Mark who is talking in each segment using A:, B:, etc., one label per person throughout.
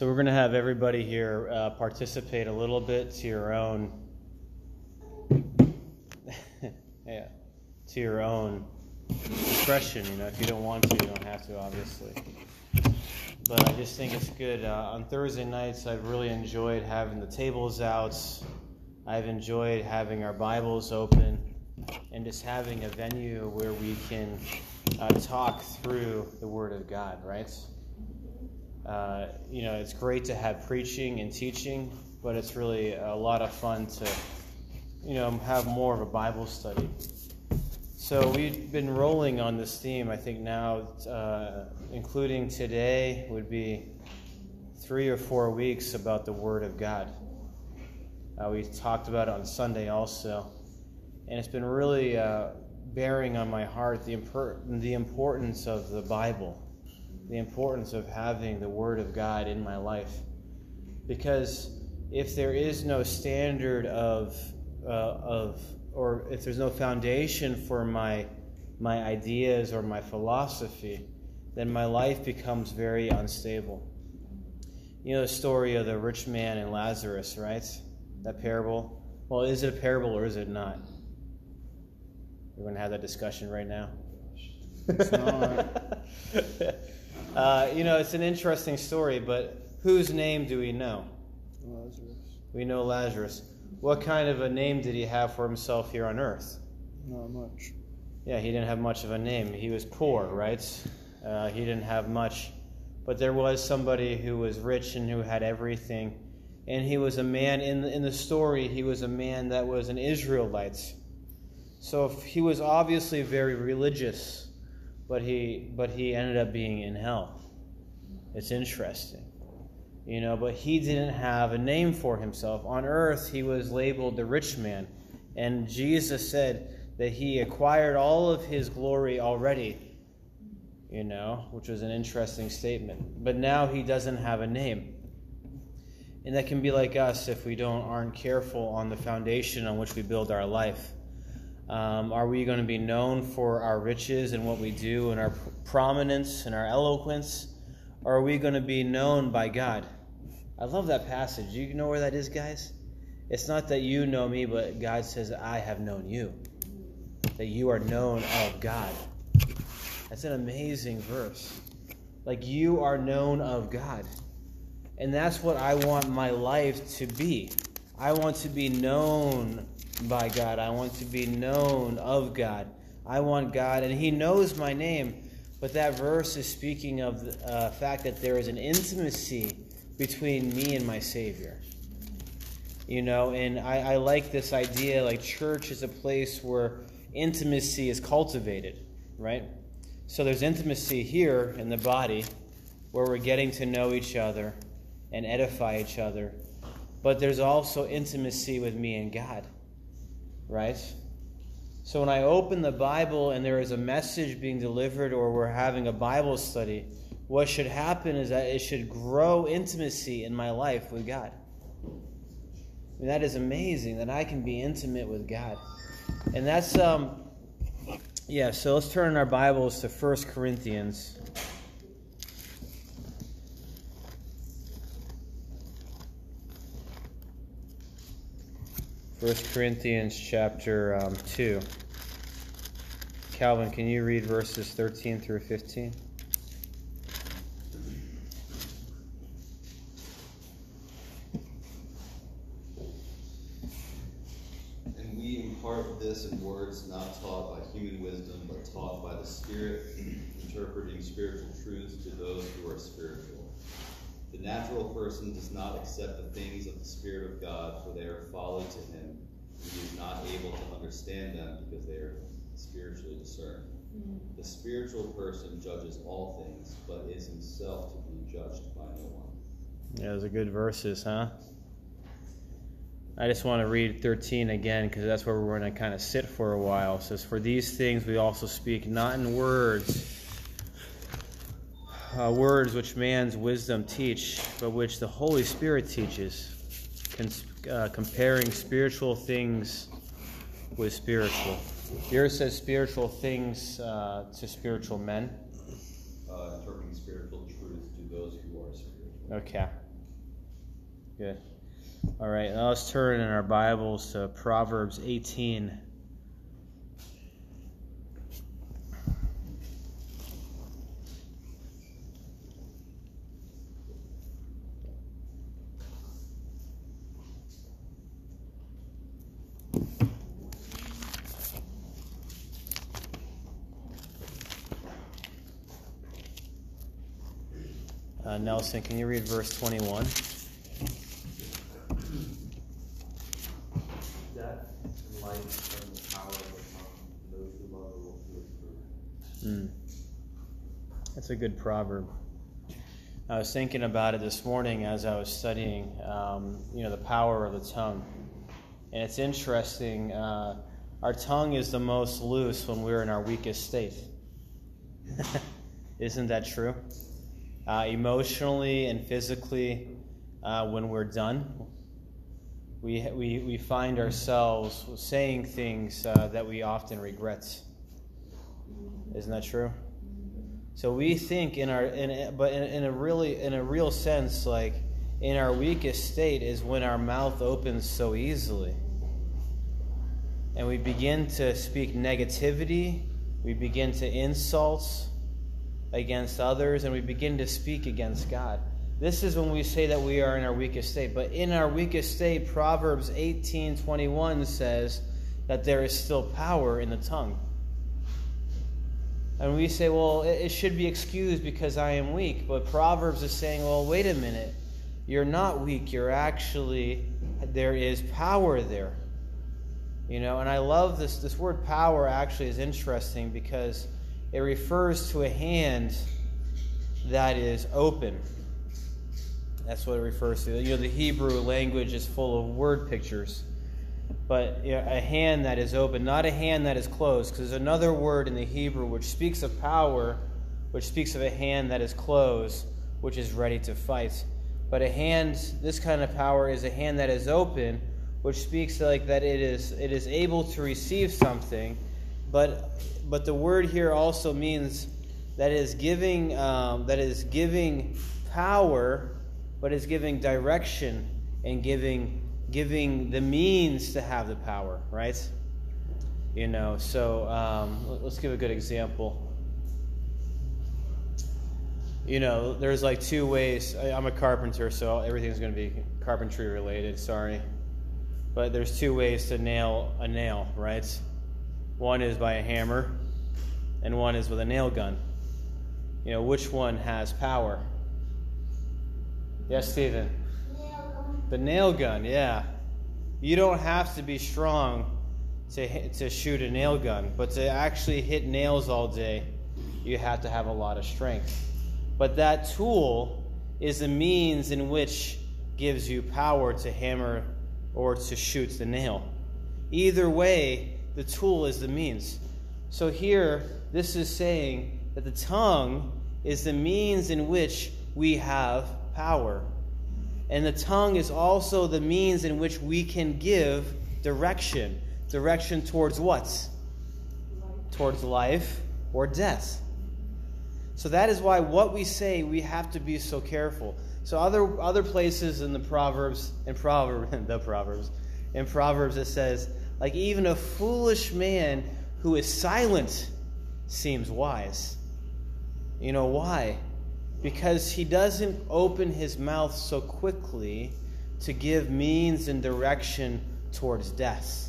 A: So we're going to have everybody here uh, participate a little bit to your own, yeah, to your own discretion. You know, if you don't want to, you don't have to, obviously. But I just think it's good. Uh, on Thursday nights, I've really enjoyed having the tables out. I've enjoyed having our Bibles open and just having a venue where we can uh, talk through the Word of God, right? Uh, you know, it's great to have preaching and teaching, but it's really a lot of fun to, you know, have more of a Bible study. So we've been rolling on this theme. I think now, uh, including today, would be three or four weeks about the Word of God. Uh, we talked about it on Sunday also, and it's been really uh, bearing on my heart the, impor- the importance of the Bible the importance of having the Word of God in my life. Because if there is no standard of, uh, of or if there's no foundation for my, my ideas or my philosophy, then my life becomes very unstable. You know the story of the rich man and Lazarus, right? That parable. Well, is it a parable or is it not? We're going to have that discussion right now.
B: It's not.
A: Uh, you know, it's an interesting story, but whose name do we know?
B: Lazarus.
A: We know Lazarus. What kind of a name did he have for himself here on earth?
B: Not much.
A: Yeah, he didn't have much of a name. He was poor, right? Uh, he didn't have much. But there was somebody who was rich and who had everything. And he was a man, in the, in the story, he was a man that was an Israelite. So he was obviously very religious but he but he ended up being in hell. It's interesting. You know, but he didn't have a name for himself. On earth he was labeled the rich man, and Jesus said that he acquired all of his glory already. You know, which was an interesting statement. But now he doesn't have a name. And that can be like us if we don't aren't careful on the foundation on which we build our life. Um, are we going to be known for our riches and what we do and our prominence and our eloquence? Or are we going to be known by God? I love that passage. You know where that is, guys? It's not that you know me, but God says, I have known you. That you are known of God. That's an amazing verse. Like you are known of God. And that's what I want my life to be. I want to be known by God. I want to be known of God. I want God, and He knows my name. But that verse is speaking of the uh, fact that there is an intimacy between me and my Savior. You know, and I, I like this idea like church is a place where intimacy is cultivated, right? So there's intimacy here in the body where we're getting to know each other and edify each other. But there's also intimacy with me and God right? So when I open the Bible and there is a message being delivered or we're having a Bible study, what should happen is that it should grow intimacy in my life with God. I mean, that is amazing that I can be intimate with God. And that's, um, yeah, so let's turn our Bibles to 1 Corinthians. 1 Corinthians chapter um, 2. Calvin, can you read verses 13 through 15?
C: And we impart this in words not taught by human wisdom, but taught by the Spirit, interpreting spiritual truths to those who are spiritual. The natural person does not accept the things of the Spirit of God, for they are folly to him, and he is not able to understand them because they are spiritually discerned. Mm-hmm. The spiritual person judges all things, but is himself to be judged by no one.
A: Yeah, those are good verses, huh? I just want to read 13 again because that's where we're going to kind of sit for a while. It says, For these things we also speak not in words uh, words which man's wisdom teach, but which the Holy Spirit teaches, cons- uh, comparing spiritual things with spiritual. Here it says spiritual things uh, to spiritual men.
C: Uh, interpreting spiritual truths to those who are spiritual.
A: Okay. Good. All right, now let's turn in our Bibles to Proverbs 18. Nelson, can you read verse 21?
D: Death and life the power of the tongue. Those who love it will feel fruit.
A: Mm. That's a good proverb. I was thinking about it this morning as I was studying, um, you know, the power of the tongue. And it's interesting. Uh, our tongue is the most loose when we're in our weakest state. Isn't that true? Uh, emotionally and physically, uh, when we're done, we, we, we find ourselves saying things uh, that we often regret. Isn't that true? So we think in our, in, but in, in a really, in a real sense, like in our weakest state is when our mouth opens so easily, and we begin to speak negativity, we begin to insult against others, and we begin to speak against God. This is when we say that we are in our weakest state. But in our weakest state, Proverbs 18:21 says that there is still power in the tongue. And we say, well, it should be excused because I am weak. But Proverbs is saying, well, wait a minute. You're not weak. You're actually, there is power there. You know, and I love this. This word power actually is interesting because it refers to a hand that is open. That's what it refers to. You know, the Hebrew language is full of word pictures but you know, a hand that is open, not a hand that is closed, because there's another word in the Hebrew which speaks of power, which speaks of a hand that is closed, which is ready to fight. But a hand, this kind of power is a hand that is open, which speaks like that it is it is able to receive something, but but the word here also means that is giving um, that is giving power, but is giving direction and giving giving the means to have the power, right? You know, so um, let's give a good example. You know, there's like two ways. I, I'm a carpenter, so everything's going to be carpentry related, sorry. But there's two ways to nail a nail, right? One is by a hammer, and one is with a nail gun. You know, which one has power? Yes, Stephen? The nail gun, yeah. You don't have to be strong to, to shoot a nail gun, but to actually hit nails all day, you have to have a lot of strength. But that tool is a means in which gives you power to hammer or to shoot the nail. Either way, the tool is the means. So here, this is saying that the tongue is the means in which we have power. And the tongue is also the means in which we can give direction. Direction towards what? Life. Towards life or death. So that is why what we say, we have to be so careful. So other other places in the Proverbs, in Proverbs, the Proverbs, in Proverbs it says, like even a foolish man who is silent seems wise. You know why? because he doesn't open his mouth so quickly to give means and direction towards death.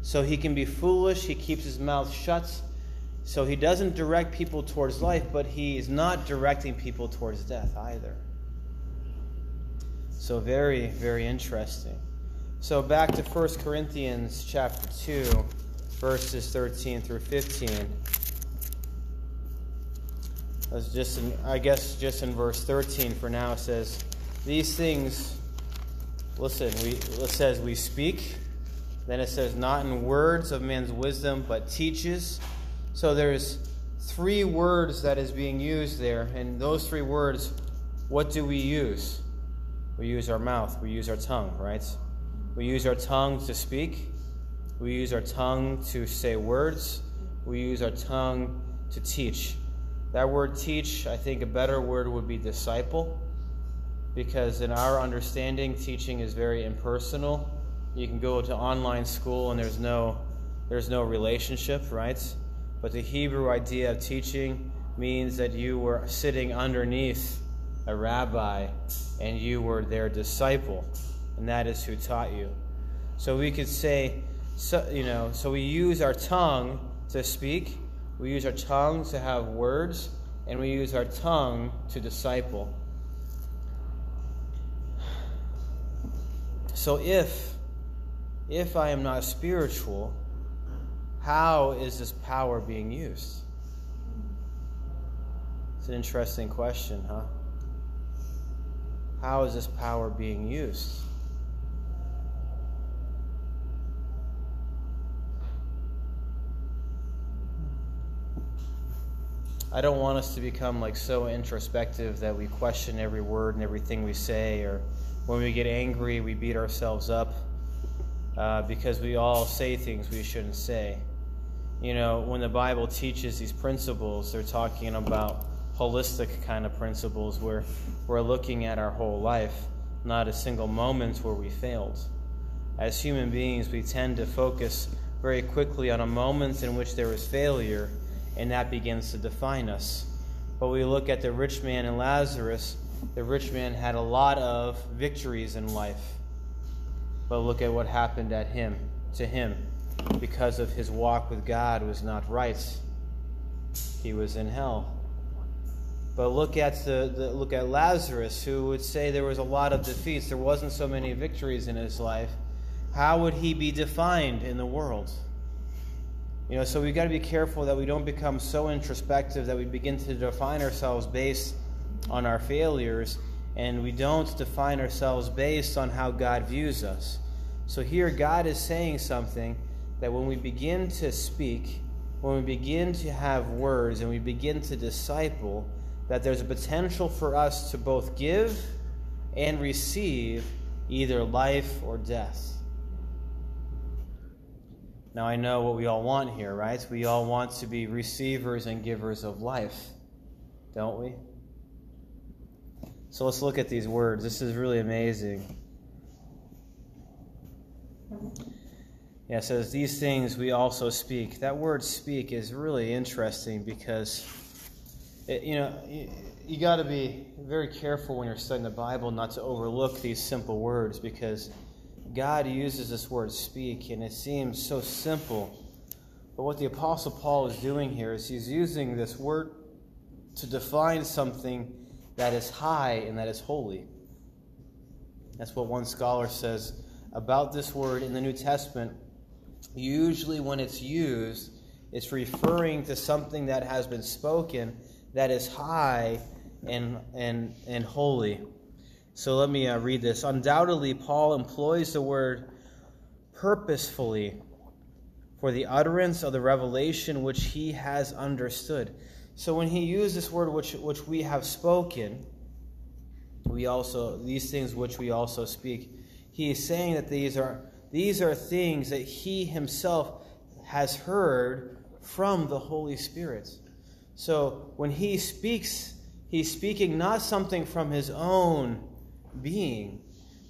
A: So he can be foolish, he keeps his mouth shut. So he doesn't direct people towards life, but he is not directing people towards death either. So very, very interesting. So back to 1 Corinthians chapter 2, verses 13 through 15. As just in, I guess just in verse 13 for now it says, These things, listen, we, it says we speak. Then it says, not in words of man's wisdom, but teaches. So there's three words that is being used there. And those three words, what do we use? We use our mouth, we use our tongue, right? We use our tongue to speak. We use our tongue to say words. We use our tongue to teach. That word teach, I think a better word would be disciple. because in our understanding, teaching is very impersonal. You can go to online school and there's no there's no relationship, right? But the Hebrew idea of teaching means that you were sitting underneath a rabbi and you were their disciple, and that is who taught you. So we could say, so, you know, so we use our tongue to speak, we use our tongue to have words, and we use our tongue to disciple. So if if I am not spiritual, how is this power being used? It's an interesting question, huh? How is this power being used? I don't want us to become like so introspective that we question every word and everything we say, or when we get angry, we beat ourselves up uh, because we all say things we shouldn't say. You know, when the Bible teaches these principles, they're talking about holistic kind of principles where we're looking at our whole life, not a single moment where we failed. As human beings, we tend to focus very quickly on a moment in which there was failure and that begins to define us. But we look at the rich man and Lazarus, the rich man had a lot of victories in life. But look at what happened at him to him because of his walk with God was not right. He was in hell. But look at the, the look at Lazarus, who would say there was a lot of defeats. There wasn't so many victories in his life. How would he be defined in the world? You know, so we've got to be careful that we don't become so introspective that we begin to define ourselves based on our failures and we don't define ourselves based on how God views us. So here, God is saying something that when we begin to speak, when we begin to have words and we begin to disciple, that there's a potential for us to both give and receive either life or death. Now, I know what we all want here, right? We all want to be receivers and givers of life, don't we? So let's look at these words. This is really amazing. Yeah, it says, These things we also speak. That word speak is really interesting because, it, you know, you, you got to be very careful when you're studying the Bible not to overlook these simple words because God uses this word speak, and it seems so simple. But what the Apostle Paul is doing here is he's using this word to define something that is high and that is holy. That's what one scholar says about this word in the New Testament. Usually, when it's used, it's referring to something that has been spoken that is high and, and, and holy. So let me uh, read this. Undoubtedly, Paul employs the word purposefully for the utterance of the revelation which he has understood. So when he used this word which, which we have spoken, we also these things which we also speak, he is saying that these are these are things that he himself has heard from the Holy Spirit. So when he speaks, he's speaking not something from his own being,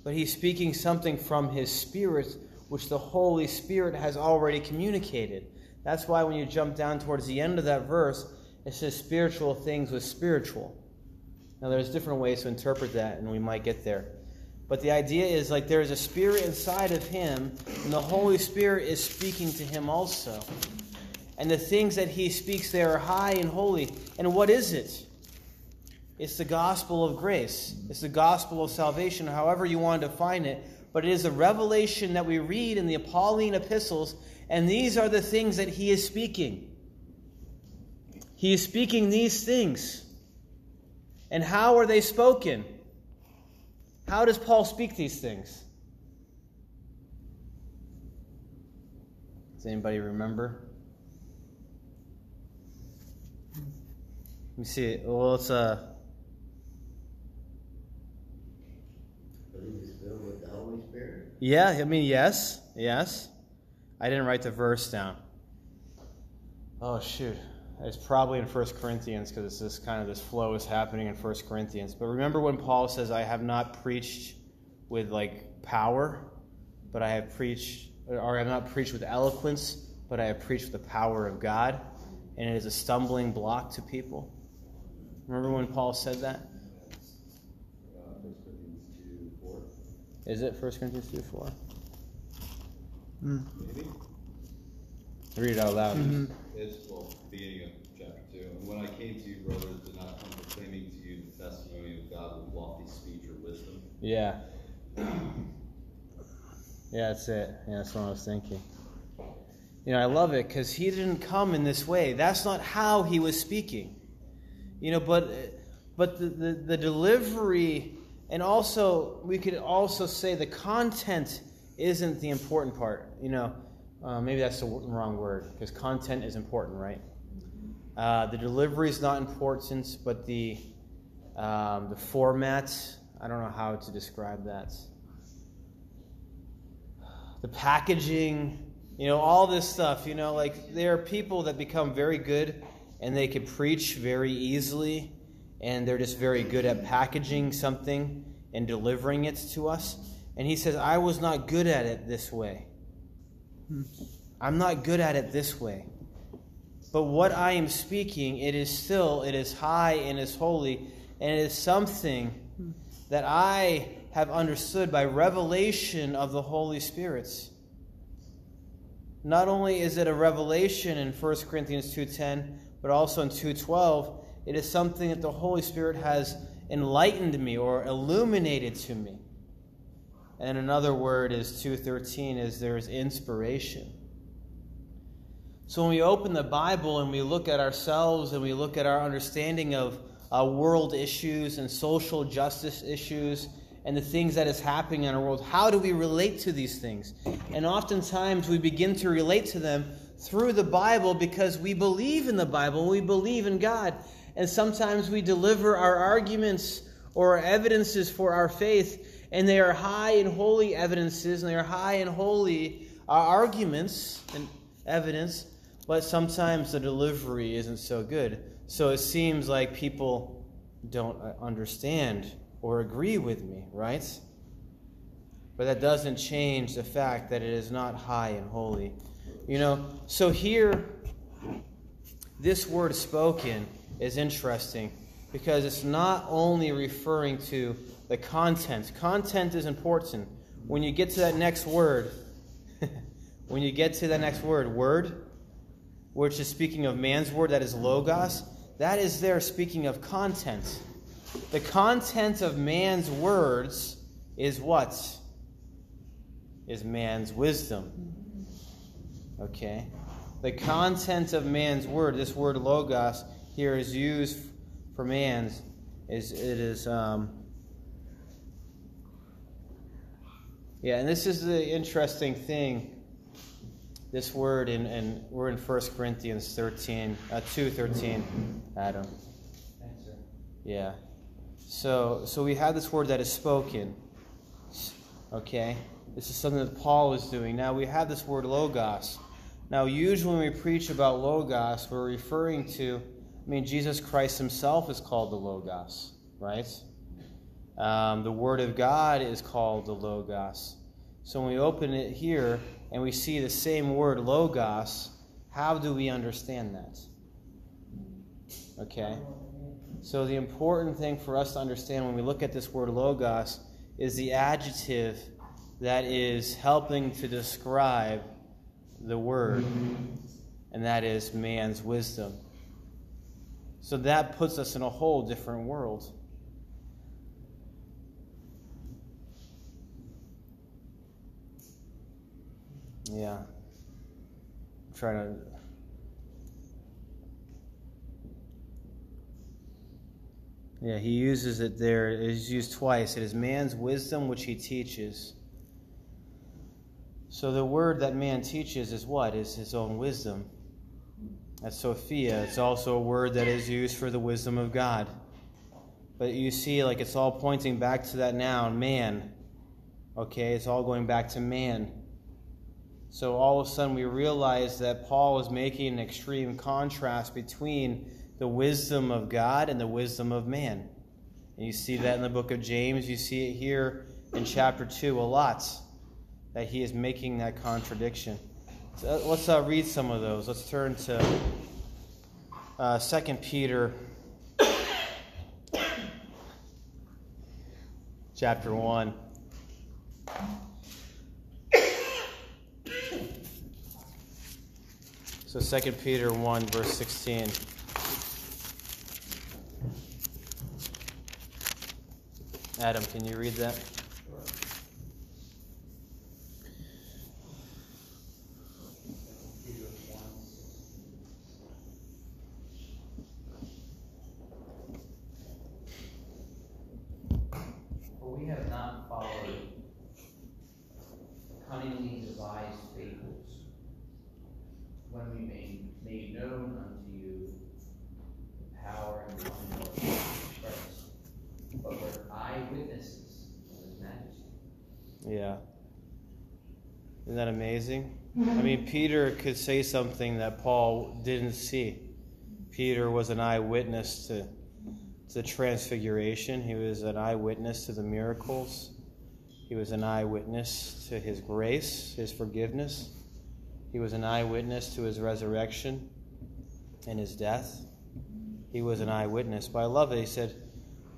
A: but he's speaking something from his spirit, which the Holy Spirit has already communicated. That's why when you jump down towards the end of that verse, it says spiritual things with spiritual. Now, there's different ways to interpret that, and we might get there. But the idea is like there is a spirit inside of him, and the Holy Spirit is speaking to him also. And the things that he speaks there are high and holy. And what is it? It's the gospel of grace. It's the gospel of salvation, however you want to define it. But it is a revelation that we read in the Pauline epistles, and these are the things that he is speaking. He is speaking these things. And how are they spoken? How does Paul speak these things? Does anybody remember? Let me see. Well, it's a. Uh, Yeah, I mean, yes, yes. I didn't write the verse down. Oh, shoot. it's probably in First Corinthians because this kind of this flow is happening in First Corinthians. But remember when Paul says, I have not preached with like power, but I have preached, or I have not preached with eloquence, but I have preached with the power of God, and it is a stumbling block to people. Remember when Paul said that?
C: Uh, First Corinthians two four,
A: Is it 1 Corinthians 2 4?
B: Mm.
C: maybe.
A: Read it out loud.
B: Mhm.
C: It's well, beginning of chapter two. And when I came to you, brothers, did not come proclaiming to you the testimony of God with lofty speech or wisdom.
A: Yeah. Yeah, that's it. Yeah, that's what I was thinking. You know, I love it because he didn't come in this way. That's not how he was speaking. You know, but but the, the, the delivery and also we could also say the content isn't the important part. You know, uh, maybe that's the wrong word because content is important, right? Uh, the delivery is not important, but the um, the format. I don't know how to describe that. The packaging, you know, all this stuff. You know, like there are people that become very good and they can preach very easily, and they're just very good at packaging something and delivering it to us. And he says, I was not good at it this way. I'm not good at it this way. But what I am speaking, it is still, it is high and is holy, and it is something that I have understood by revelation of the Holy Spirit. Not only is it a revelation in 1 Corinthians 2:10, but also in 2:12, it is something that the Holy Spirit has enlightened me or illuminated to me. And another word is 2:13 is there is inspiration. So when we open the Bible and we look at ourselves and we look at our understanding of uh, world issues and social justice issues and the things that is happening in our world, how do we relate to these things? And oftentimes we begin to relate to them through the Bible because we believe in the Bible, we believe in God. And sometimes we deliver our arguments or our evidences for our faith, and they are high and holy evidences, and they are high and holy uh, arguments and evidence, but sometimes the delivery isn't so good. So it seems like people don't uh, understand or agree with me, right? But that doesn't change the fact that it is not high and holy. You know, so here, this word spoken is interesting because it's not only referring to the content. Content is important. When you get to that next word, when you get to that next word, word, which is speaking of man's word, that is logos, that is there speaking of content. The content of man's words is what? Is man's wisdom. Okay? The content of man's word, this word logos here is used for man's, is it is um, yeah, and this is the interesting thing. This word in, and we're in 1 Corinthians 13, uh, 2 13, Adam. Yeah. So so we have this word that is spoken. Okay? This is something that Paul is doing. Now we have this word logos. Now usually when we preach about logos, we're referring to I mean Jesus Christ himself is called the logos, right? Um, the word of God is called the logos. So when we open it here and we see the same word logos, how do we understand that? Okay? So, the important thing for us to understand when we look at this word logos is the adjective that is helping to describe the word, and that is man's wisdom. So, that puts us in a whole different world. Yeah. I'm trying to. Yeah, he uses it there. It is used twice. It is man's wisdom which he teaches. So the word that man teaches is what? Is his own wisdom. That's Sophia. It's also a word that is used for the wisdom of God. But you see, like it's all pointing back to that noun, man. Okay, it's all going back to man. So all of a sudden we realize that Paul is making an extreme contrast between the wisdom of God and the wisdom of man. And you see that in the book of James. You see it here in chapter 2 a lot, that he is making that contradiction. Uh, let's uh, read some of those. Let's turn to uh, 2 Peter chapter 1. So 2 Peter 1, verse 16. Adam, can you read that?
E: For we have not followed cunningly devised fables, when we made, made known unto you the power and coming of Jesus Christ, but were eyewitnesses of his majesty.
A: Yeah. Isn't that amazing? I mm-hmm. mean, Peter could say something that Paul didn't see. Peter was an eyewitness to, to the transfiguration, he was an eyewitness to the miracles, he was an eyewitness to his grace, his forgiveness, he was an eyewitness to his resurrection and his death. He was an eyewitness. But I love it. He said,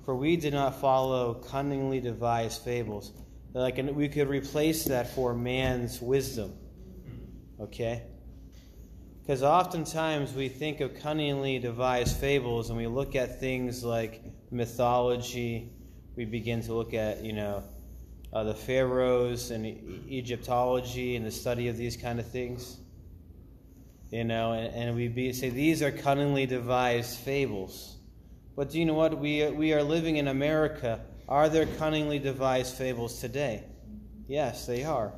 A: For we did not follow cunningly devised fables. Like we could replace that for man's wisdom. Okay? Because oftentimes we think of cunningly devised fables and we look at things like mythology. We begin to look at, you know, uh, the pharaohs and e- Egyptology and the study of these kind of things. You know, and, and we be, say these are cunningly devised fables. But do you know what? We, we are living in America. Are there cunningly devised fables today? Yes, they are.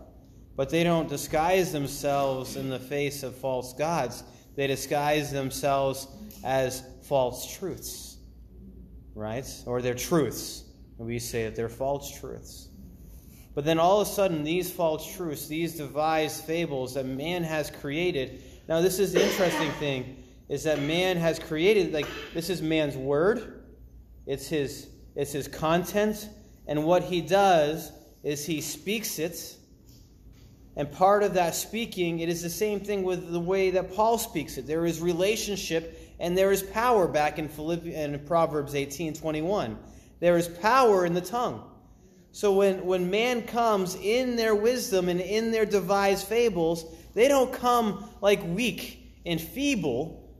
A: But they don't disguise themselves in the face of false gods, they disguise themselves as false truths. Right? Or they're truths. We say that they're false truths. But then all of a sudden, these false truths, these devised fables that man has created. Now, this is the interesting thing: is that man has created like this is man's word. It's his it's his content, and what he does is he speaks it. And part of that speaking, it is the same thing with the way that Paul speaks it. There is relationship and there is power back in, Philippi- in Proverbs 18 21. There is power in the tongue. So when, when man comes in their wisdom and in their devised fables, they don't come like weak and feeble,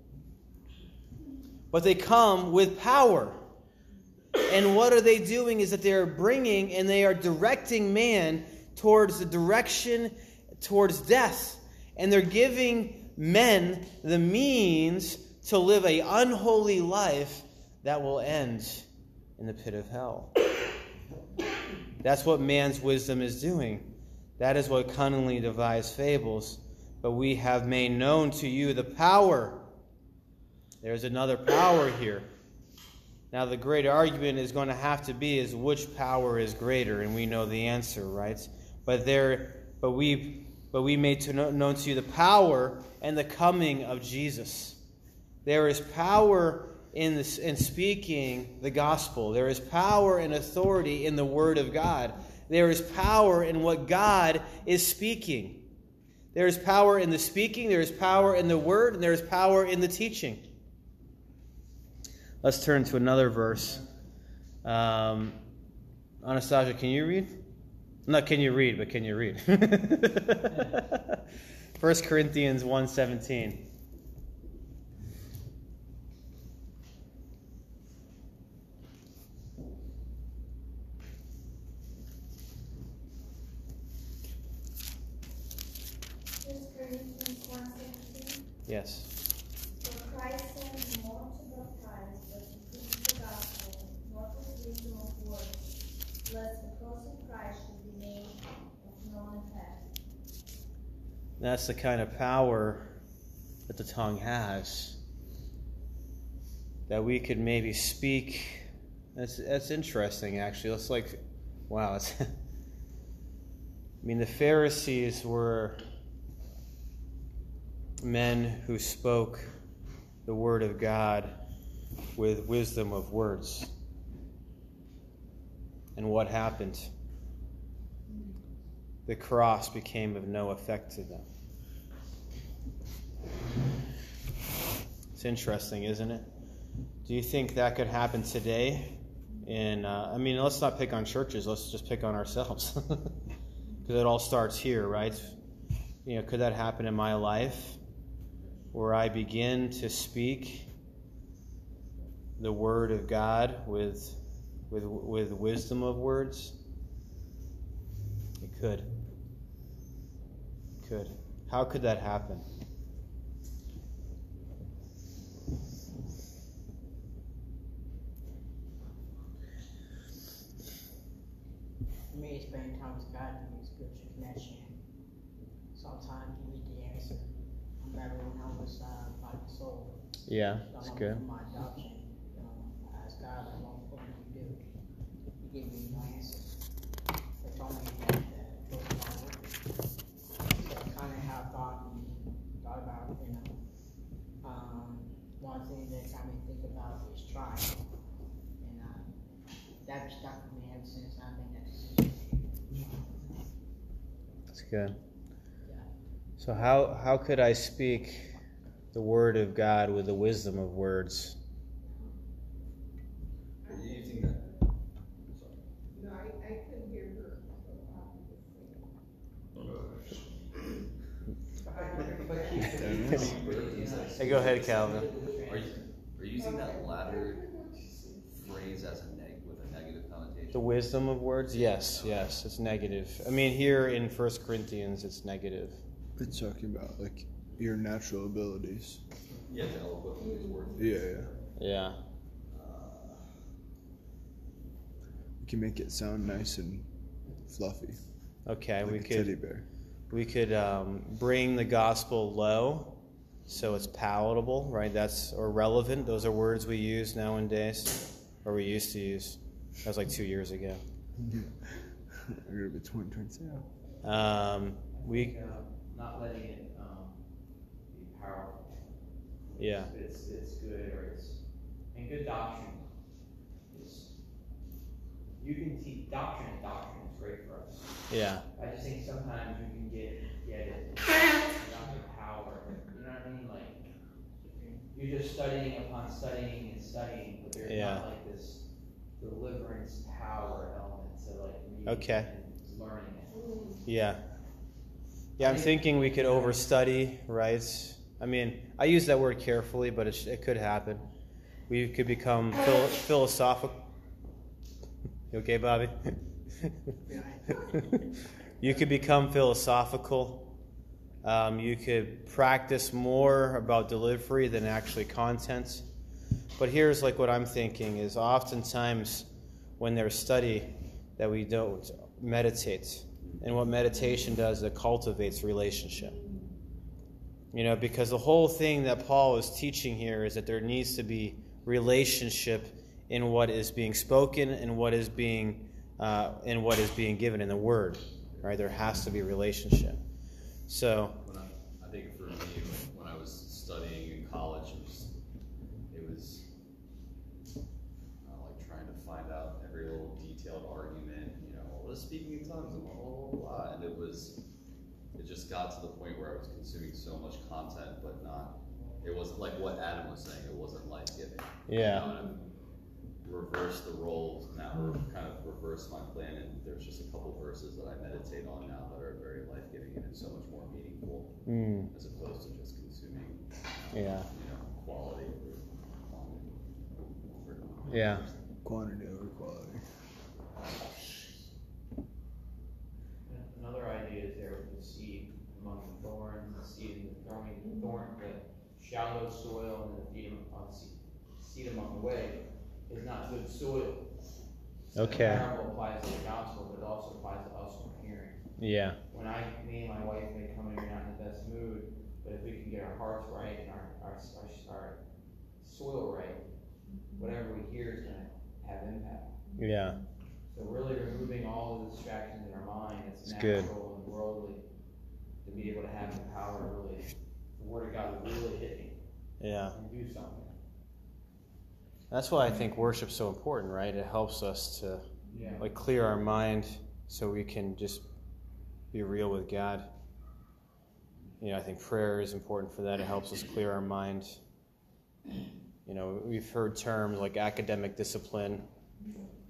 A: but they come with power. And what are they doing is that they are bringing and they are directing man towards the direction towards death. And they're giving men the means to live a unholy life that will end in the pit of hell. That's what man's wisdom is doing. That is what cunningly devised fables. But we have made known to you the power. There's another power here. Now the great argument is going to have to be is which power is greater, and we know the answer, right? But there but we but we made to know, known to you the power and the coming of Jesus. There is power in, this, in speaking the gospel. There is power and authority in the word of God. There is power in what God is speaking. There is power in the speaking, there is power in the word, and there is power in the teaching. Let's turn to another verse. Um, Anastasia, can you read? Not can you read, but can you read? 1 Corinthians 1.17.
F: First Corinthians one seventeen,
A: Yes.
F: for Christ sent me not to baptize, but to preach the gospel, not with wisdom of words, lest the cross of Christ should be made of none effect.
A: That's the kind of power that the tongue has. That we could maybe speak. That's that's interesting actually. It's like wow, it's I mean the Pharisees were men who spoke the word of God with wisdom of words. And what happened? The cross became of no effect to them. It's interesting, isn't it? Do you think that could happen today? And uh, I mean, let's not pick on churches. Let's just pick on ourselves, because it all starts here, right? You know, could that happen in my life, where I begin to speak the word of God with with with wisdom of words? It could. It could. How could that happen?
G: Me, spending time with God and His spiritual connection. Sometimes you need the answer. I remember when I was uh, body and soul.
A: Yeah,
G: so
A: it's good.
G: My adoption, you know, I asked God, like, what, what you do? He gave me no answer. He told me that that it was not working. So I kind of have thought thought about, you know, um, one thing that got me think about is trying. And uh, that stuck with me ever since I made that decision.
A: That's good. So how how could I speak the word of God with the wisdom of words?
C: Are you using that? Sorry.
H: No, I, I couldn't hear her.
A: Hey, go ahead, Calvin.
C: Are you, are you using that latter phrase as a neg, with a negative connotation?
A: The wisdom of words? Yes, yes, it's negative. I mean, here in First Corinthians, it's negative.
B: It's talking about like your natural abilities.
C: Yeah, to eloquently use words.
B: Yeah, yeah.
A: Yeah.
C: Uh,
B: You can make it sound nice and fluffy.
A: Okay,
B: like
A: we
B: a teddy
A: could
B: bear.
A: we could um, bring the gospel low, so it's palatable, right? That's or relevant. Those are words we use nowadays, or we used to use. That was like two years ago.
B: I got a bit 2020.
A: Um, we,
E: Like, uh, Not letting it, um, be powerful.
A: yeah,
E: It's, it's good, or it's, and good doctrine is, you can teach, doctrine and doctrine is great for us.
A: yeah,
E: I just think sometimes you can get, get it, not the power, you know what I mean, like, you're just studying upon studying and studying, but there's
A: Yeah.
E: not like this deliverance power element to like reading
A: Okay.
E: and learning it.
A: yeah. Yeah, I'm thinking we could overstudy, right? I mean, I use that word carefully, but it, sh- it could happen. We could become phil- philosophical. You okay, Bobby? you could become philosophical. Um, you could practice more about delivery than actually content. But here's like what I'm thinking is oftentimes when there's study that we don't meditate. And what meditation does, it cultivates relationship. You know, because the whole thing that Paul is teaching here is that there needs to be relationship in what is being spoken and what is being uh, in what is being given in the word. Right? There has to be relationship. So
C: I think for me, when I was studying in college, it was, it was uh, like trying to find out every little detailed argument, you know, what is speaking in tongues and blah, blah, blah, blah. And it was, it just got to the point where I was consuming so much content, but not, it wasn't like what Adam was saying, it wasn't life giving.
A: Yeah.
C: You know, and I've reversed the roles now, or kind of reversed my plan, and there's just a couple verses that I meditate on now that are very life giving and it's so much more meaningful
A: mm,
C: as opposed to just consuming,
A: yeah,
C: you know, quality over quantity.
A: yeah,
B: Quantity over quality.
E: Another idea is there with the seed among the thorns, the seed in the throwing the thorn, the shallow soil and the seed among, seed, seed among the way is not good soil. So
A: Okay.
E: The parable applies to the gospel, but it also applies to us when we're hearing.
A: yeah,
E: When I, me and my wife may come in here not in the best mood, but if we can get our hearts right and our, our, our, our soil right, whatever we hear is gonna have impact.
A: yeah,
E: So really removing all the distractions in our mind, it's
A: It's good.
E: natural and worldly, to be able to have the power to really the word of God would really hit me
A: Yeah.
E: and do something.
A: That's why I think worship's so important, right? It helps us to
E: Yeah.
A: like clear our mind so we can just be real with God. You know, I think prayer is important for that. It helps us clear our mind. You know, we've heard terms like academic discipline.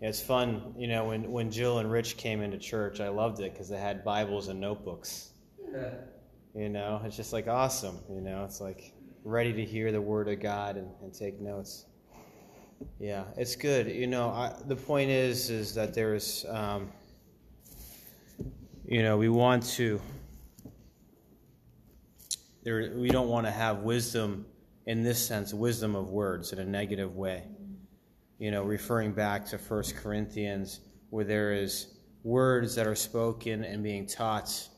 A: Yeah, it's fun, you know, when, when Jill and Rich came into church, I loved it because they had Bibles and notebooks. You know, it's just like awesome. You know, it's like ready to hear the Word of God and, and take notes. Yeah, it's good. You know, I, the point is, is that there's, um, you know, we want to. There, we don't want to have wisdom in this sense, wisdom of words in a negative way. You know, referring back to First Corinthians, where there is words that are spoken and being taught,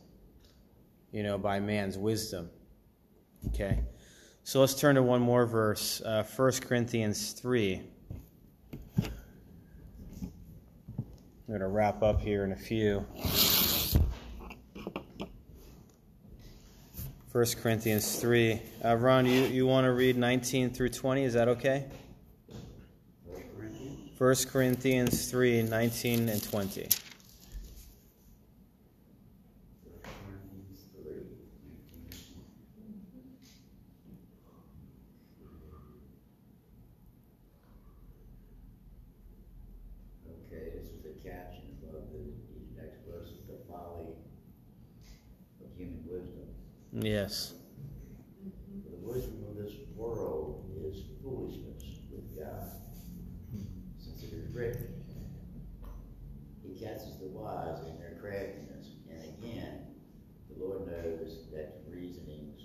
A: you know, by man's wisdom. Okay, so let's turn to one more verse, uh, 1 Corinthians 3. I'm going to wrap up here in a few. 1 Corinthians 3. Uh, Ron, you, you want to read 19 through 20? Is that okay? 1 Corinthians 3 19 and 20.
I: Okay, this is the caption above the, these next verses, the folly of human wisdom.
A: Yes.
I: For the wisdom of this world is foolishness with God. Since it is written, He catches the wise in their craftiness. And again, the Lord knows that the reasonings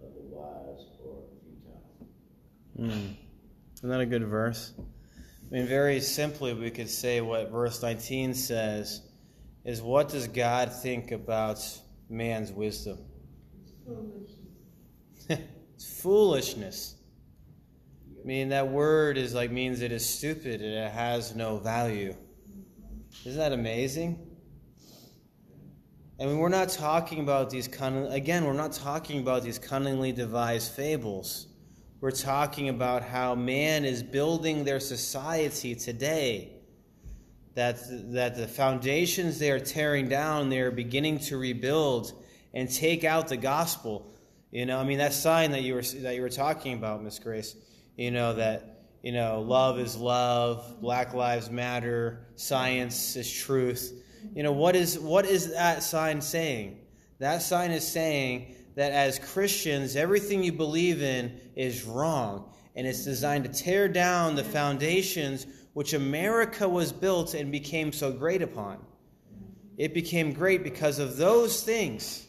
I: of the wise are futile.
A: Mm. Isn't that a good verse? I mean, very simply, we could say what verse 19 says is what does God think about man's wisdom? it's foolishness. I mean, that word is like means it is stupid and it has no value. Isn't that amazing? I mean, we're not talking about these cunning, again, we're not talking about these cunningly devised fables. We're talking about how man is building their society today. That, that the foundations they are tearing down, they are beginning to rebuild and take out the gospel. You know, I mean, that sign that you were, that you were talking about, Miss Grace, you know, that, you know, love is love, Black Lives Matter, science is truth. You know, what is, what is that sign saying? That sign is saying that as Christians, everything you believe in is wrong. And it's designed to tear down the foundations which America was built and became so great upon. It became great because of those things,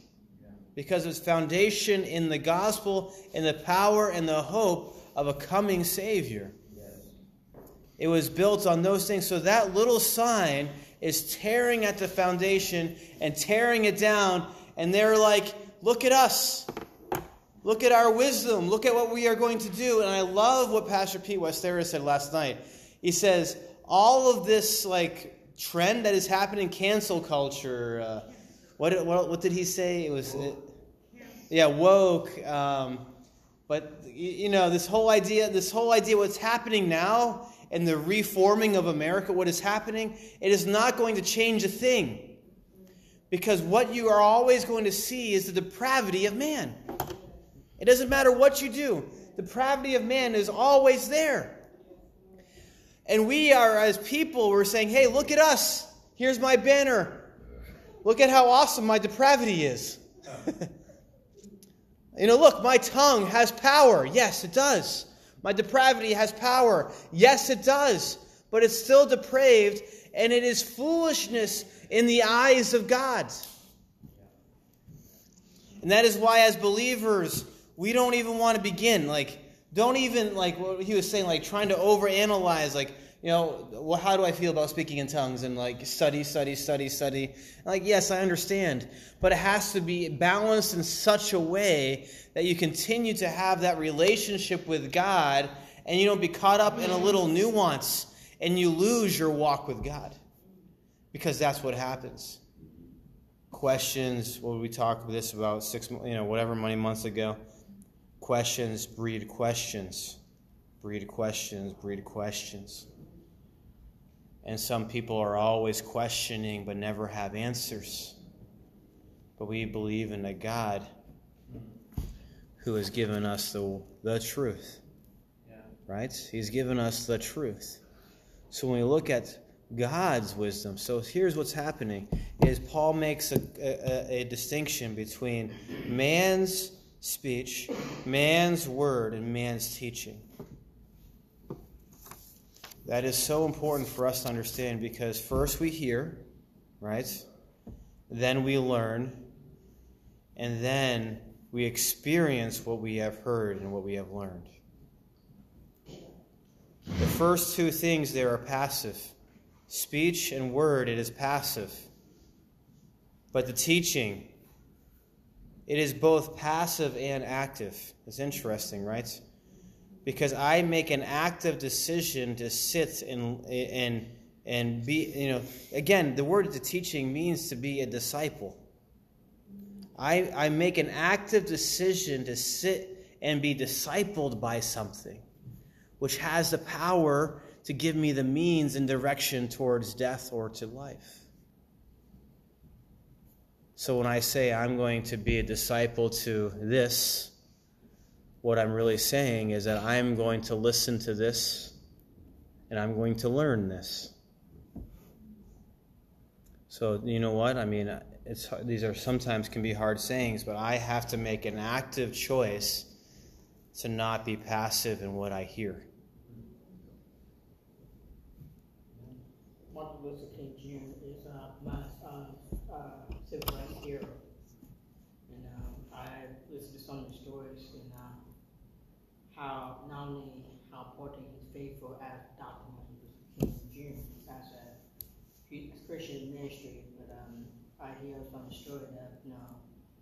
A: because of its foundation in the gospel and the power and the hope of a coming Savior. It was built on those things. So that little sign is tearing at the foundation and tearing it down. And they're like, look at us. Look at our wisdom. Look at what we are going to do. And I love what Pastor Pete Westera said last night. He says, all of this like trend that is happening, cancel culture. Uh, what, what, what did he say? It was, it, yeah, woke. Um, but you know, this whole idea, this whole idea, what's happening now and the reforming of America, what is happening, it is not going to change a thing. Because what you are always going to see is the depravity of man. It doesn't matter what you do, the depravity of man is always there. And we are, as people, we're saying, hey, look at us. Here's my banner. Look at how awesome my depravity is. you know, look, my tongue has power. Yes, it does. My depravity has power. Yes, it does. But it's still depraved, and it is foolishness in the eyes of God. And that is why, as believers, we don't even want to begin. Like, don't even, like what he was saying, like trying to overanalyze, like, you know, well, how do I feel about speaking in tongues and like study, study, study, study. Like, yes, I understand. But it has to be balanced in such a way that you continue to have that relationship with God and you don't be caught up in a little nuance and you lose your walk with God. Because that's what happens. Questions, what we talked this about six, you know, whatever many months ago. Questions breed questions, breed questions, breed questions. And some people are always questioning but never have answers. But we believe in a God who has given us the, the truth.
E: Yeah.
A: Right? He's given us the truth. So when we look at God's wisdom, so here's what's happening is Paul makes a, a, a distinction between man's speech, man's word, and man's teaching. That is so important for us to understand because first we hear, right? Then we learn, and then we experience what we have heard and what we have learned. The first two things there are passive. Speech and word, it is passive. But the teaching, it is both passive and active. It's interesting, right? Because I make an active decision to sit and and and be, you know, again, the word the teaching means to be a disciple. I, I make an active decision to sit and be discipled by something which has the power to give me the means and direction towards death or to life. So when I say I'm going to be a disciple to this, what I'm really saying is that I'm going to listen to this and I'm going to learn this. So, you know what? I mean, it's, these are sometimes can be hard sayings, but I have to make an active choice to not be passive in what I hear.
G: Martin Luther King Jr. is uh, my uh, uh, civil rights hero. And um, I listened to some of the stories and uh, how not only how important he's faithful as Dr. Martin Luther King Jr. as a Christian ministry, but um, I hear some story that you know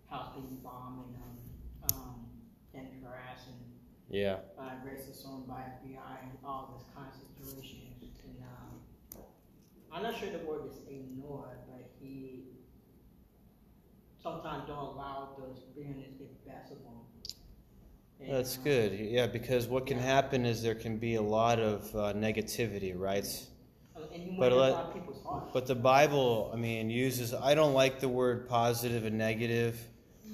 G: house being bombed and um, um, and harassed and
A: Yeah.
G: by racism, by FBI, and all this kind of situations. And um, I'm not sure the word is ignored, but he sometimes don't allow those feelings to get best of him.
A: That's good. Yeah, because what can happen is there can be a lot of uh, negativity, right?
G: And
A: But
G: a
A: let-
G: lot of people's hearts.
A: But the Bible, I mean, uses, I don't like the word positive and negative,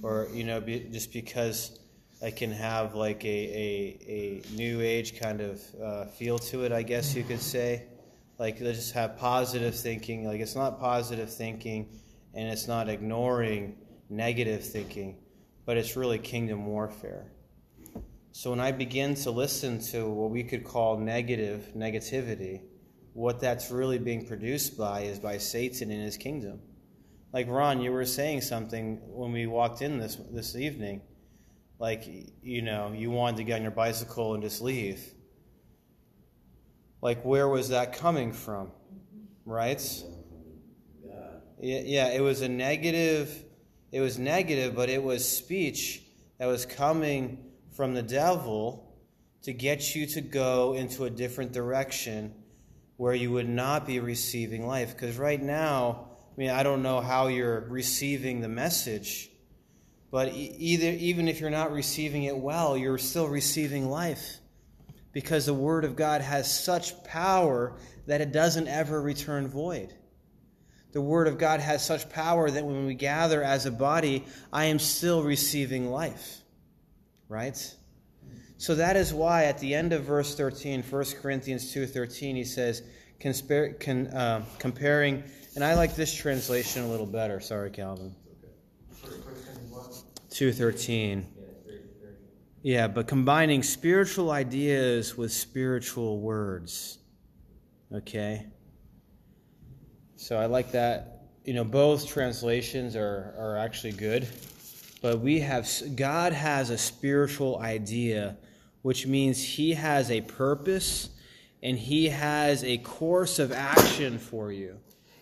A: or, you know, be, just because it can have like a, a, a new age kind of uh, feel to it, I guess you could say. Like, they just have positive thinking. Like, it's not positive thinking, and it's not ignoring negative thinking, but it's really kingdom warfare. So when I begin to listen to what we could call negative negativity, what that's really being produced by is by Satan and his kingdom. Like Ron, you were saying something when we walked in this this evening. Like you know, you wanted to get on your bicycle and just leave. Like where was that coming from? Right? Yeah, yeah, it was a negative. It was negative, but it was speech that was coming from the devil to get you to go into a different direction where you would not be receiving life. Because right now, I mean, I don't know how you're receiving the message, but either even if you're not receiving it well, you're still receiving life. Because the Word of God has such power that it doesn't ever return void. The Word of God has such power that when we gather as a body, I am still receiving life. Right? So that is why at the end of verse 13, 1 Corinthians 2.13, he says, con, uh, comparing, and I like this translation a little better. Sorry, Calvin. 2.13. Yeah, but combining spiritual ideas with spiritual words. Okay? So I like that. You know, both translations are, are actually good. But we have, God has a spiritual idea, which means He has a purpose and He has a course of action for you.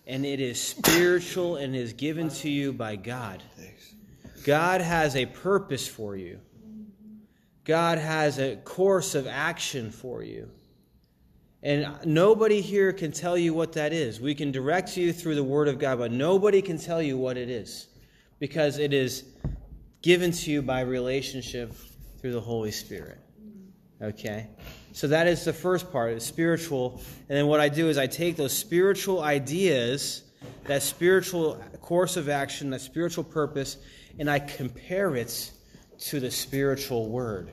A: And it is spiritual and is given to you by God. God has a purpose for you. God has a course of action for you. And nobody here can tell you what that is. We can direct you through the Word of God, but nobody can tell you what it is because it is given to you by relationship through the Holy Spirit. Okay? So that is the first part, it's spiritual. And then what I do is I take those spiritual ideas, that spiritual course of action, that spiritual purpose, and I compare it to the spiritual word.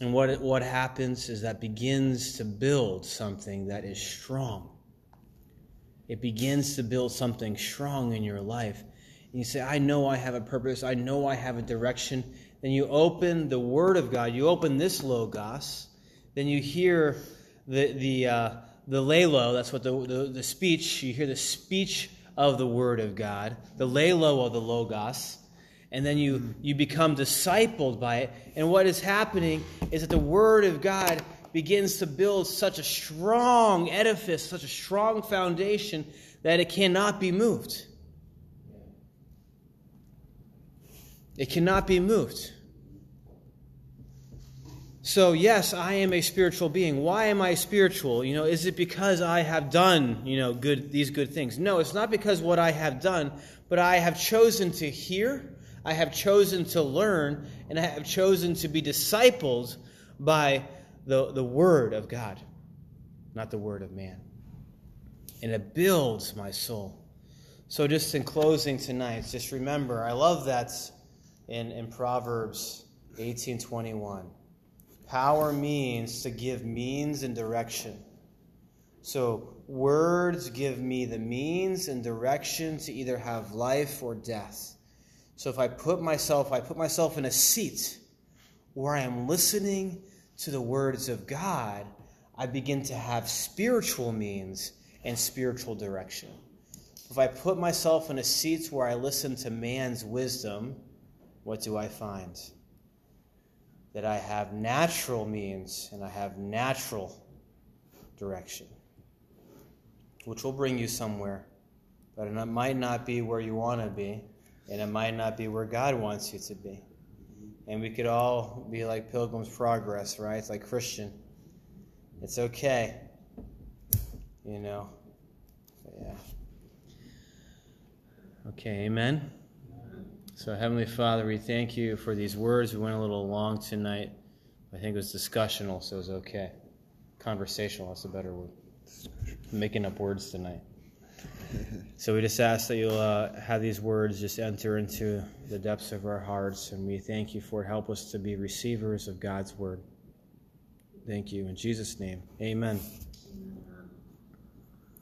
A: And what, what happens is that begins to build something that is strong. It begins to build something strong in your life. And you say, I know I have a purpose, I know I have a direction. Then you open the Word of God, you open this Logos, then you hear the, the, uh, the Lelo, that's what the, the, the speech, you hear the speech of the Word of God, the Lelo of the Logos and then you, you become discipled by it. And what is happening is that the Word of God begins to build such a strong edifice, such a strong foundation, that it cannot be moved. It cannot be moved. So, yes, I am a spiritual being. Why am I spiritual? You know, is it because I have done, you know, good these good things? No, it's not because what I have done, but I have chosen to hear, I have chosen to learn, and I have chosen to be discipled by the, the word of God, not the word of man. And it builds my soul. So just in closing tonight, just remember, I love that in, in Proverbs 1821. Power means to give means and direction. So words give me the means and direction to either have life or death. So if I put myself, I put myself in a seat where I am listening to the words of God, I begin to have spiritual means and spiritual direction. If I put myself in a seat where I listen to man's wisdom, what do I find? that I have natural means and I have natural direction, which will bring you somewhere. But it might not be where you want to be, and it might not be where God wants you to be. And we could all be like Pilgrim's Progress, right? It's like Christian. It's okay. You know? But yeah. Okay, amen. So, Heavenly Father, we thank you for these words. We went a little long tonight. I think it was discussional, so it was okay. Conversational, that's a better word. I'm making up words tonight. So, we just ask that you'll uh, have these words just enter into the depths of our hearts, and we thank you for. Help us to be receivers of God's word. Thank you. In Jesus' name, amen.